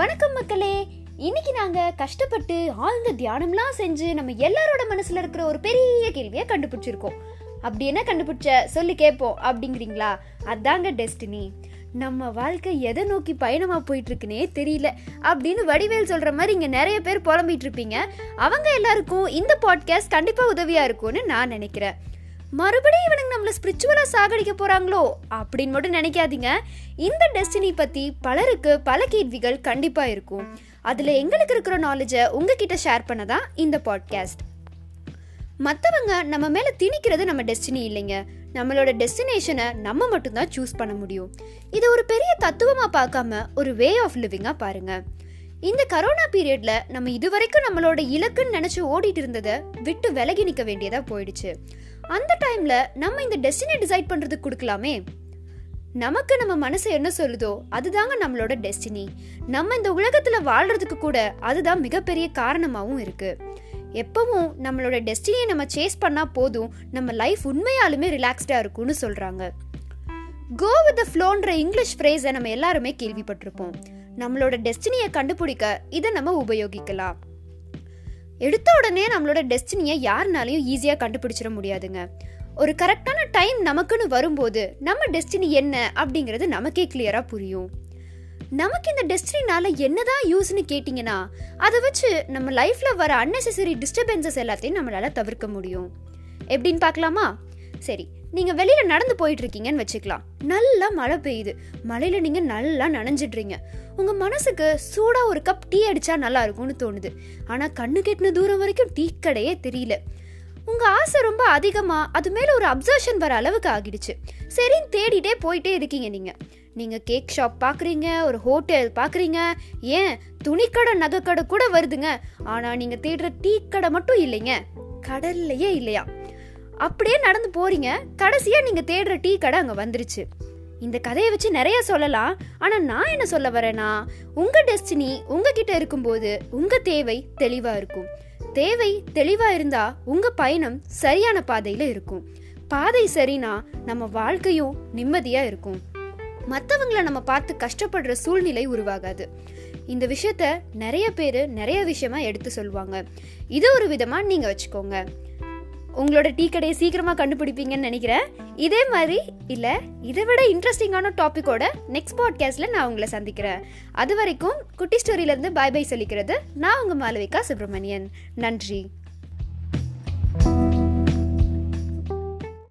வணக்கம் மக்களே. இன்னைக்கு நாங்க கஷ்டப்பட்டு ஆழ்ந்த தியானம்லாம் செஞ்சு நம்ம எல்லாரோட மனசுல இருக்கிற ஒரு பெரிய கேள்வியை கண்டுபிடிச்சிருக்கோம். அப்படி என்ன கண்டுபிடிச்ச? சொல்லி கேட்போம். அப்படிங்கிறீங்களா? அதாங்க டெஸ்டினி. நம்ம வாழ்க்கை எதை நோக்கி பயணமா போயிட்டு இருக்குன்னே தெரியல. அப்படின்னு வடிவேல் சொல்ற மாதிரி இங்க நிறைய பேர் புலம்பிட்டு இருப்பீங்க அவங்க எல்லாருக்கும் இந்த பாட்காஸ்ட் கண்டிப்பா உதவியா இருக்கும்னு நான் நினைக்கிறேன். மறுபடியும் இவனுங்க நம்மளை ஸ்பிரிச்சுவலாக சாகடிக்க போகிறாங்களோ அப்படின்னு மட்டும் நினைக்காதீங்க. இந்த டெஸ்டினி பற்றி பலருக்கு பல கேள்விகள் கண்டிப்பாக இருக்கும். அதில் எங்களுக்கு இருக்கிற நாலேஜை உங்ககிட்ட ஷேர் பண்ணதான் இந்த பாட்காஸ்ட் மற்றவங்க நம்ம மேலே திணிக்கிறது நம்ம டெஸ்டினி இல்லைங்க. நம்மளோட டெஸ்டினேஷனை நம்ம மட்டும்தான் சூஸ் பண்ண முடியும். இதை ஒரு பெரிய தத்துவமாக பார்க்காம ஒரு வே ஆஃப் லிவிங்காக பாருங்கள் இந்த கரோனா பீரியட்ல நம்ம இதுவரைக்கும் நம்மளோட இலக்குன்னு நினைச்சு ஓடிட்டு இருந்ததை விட்டு விலகி நிற்க வேண்டியதா போயிடுச்சு. அந்த டைம்ல நம்ம இந்த டெஸ்டினி டிசைட் பண்றதுக்கு கொடுக்கலாமே? நமக்கு நம்ம மனசு என்ன சொல்லுதோ அதுதாங்க நம்மளோட டெஸ்டினி. நம்ம இந்த உலகத்துல வாழ்றதுக்கு கூட அதுதான் மிகப்பெரிய காரணமாகவும் இருக்கு. எப்பவும் நம்மளோட டெஸ்டினியை நம்ம சேஸ் பண்ணா போதும் நம்ம லைஃப் உண்மையாலுமே ரிலாக்ஸ்டா இருக்கும்னு சொல்றாங்க. கோ வித் ஃப்ளோன்ற இங்கிலீஷ் ஃப்ரேஸை நம்ம எல்லாருமே கேள்விப்பட்டிருப்போம். நம்மளோட டெஸ்டினியை கண்டுபிடிக்க இதை நம்ம உபயோகிக்கலாம். எடுத்த உடனே நம்மளோட டெஸ்டினியை யாருனாலையும் ஈஸியாக கண்டுபிடிச்சிட முடியாதுங்க. ஒரு கரெக்டான டைம் நமக்குன்னு வரும்போது நம்ம டெஸ்டினி என்ன அப்படிங்கிறது நமக்கே கிளியராக புரியும். நமக்கு இந்த டெஸ்டினால என்னதான் யூஸ்னு கேட்டிங்கன்னா அதை வச்சு நம்ம லைஃப்பில் வர அன்னெசரி டிஸ்டர்பன்சஸ் எல்லாத்தையும் நம்மளால தவிர்க்க முடியும். எப்படின்னு பார்க்கலாமா? சரி நீங்கள் வெளியில் நடந்து போயிட்டுருக்கீங்கன்னு வச்சுக்கலாம். நல்லா மழை பெய்யுது. மழையில் நீங்கள் நல்லா நனைஞ்சிடுறீங்க. உங்கள் மனசுக்கு சூடாக ஒரு கப் டீ அடித்தா நல்லா இருக்கும்னு தோணுது. ஆனால் கண்ணு கெட்டின தூரம் வரைக்கும் டீ கடையே தெரியல. உங்கள் ஆசை ரொம்ப அதிகமாக அது மேலே ஒரு அப்சர்ஷன் வர அளவுக்கு ஆகிடுச்சு. சரின்னு தேடிட்டே போயிட்டே இருக்கீங்க நீங்கள் நீங்கள் கேக் ஷாப் பார்க்குறீங்க ஒரு ஹோட்டல் பார்க்குறீங்க ஏன்? துணிக்கடை நகைக்கடை கூட வருதுங்க. ஆனால் நீங்கள் தேடுற டீ கடை மட்டும் இல்லைங்க. கடல்லையே இல்லையா? அப்படியே நடந்து போறீங்க. கடைசியா நீங்க தேடுற டீ கடை அங்க வந்துருச்சு. இந்த கதையை வச்சு நிறைய சொல்லலாம். ஆனா நான் என்ன சொல்ல வரேன்னா உங்க டெஸ்டினி உங்ககிட்ட இருக்கும்போது உங்க தேவை தெளிவா இருக்கும். தேவை தெளிவா இருந்தா உங்க பயணம் சரியான பாதையில இருக்கும். பாதை சரினா நம்ம வாழ்க்கையும் நிம்மதியா இருக்கும். மற்றவங்களை நம்ம பார்த்து கஷ்டப்படுற சூழ்நிலை உருவாகாது. இந்த விஷயத்த நிறைய பேர் நிறைய விஷயமா எடுத்து சொல்லுவாங்க. இது ஒரு விதமா நீங்க வச்சுக்கோங்க. உங்களோட டீ கடையை சீக்கிரமாக கண்டுபிடிப்பீங்கன்னு நினைக்கிறேன். இதே மாதிரி இல்லை இதை விட இன்ட்ரெஸ்டிங்கான டாப்பிக்கோட நெக்ஸ்ட் பாட்காஸ்ட்ல நான் உங்களை சந்திக்கிறேன். அது வரைக்கும் குட்டி ஸ்டோரியிலேருந்து பாய் பை சொல்லிக்கிறது நான் உங்கள் மாலவிகா சுப்பிரமணியன். நன்றி.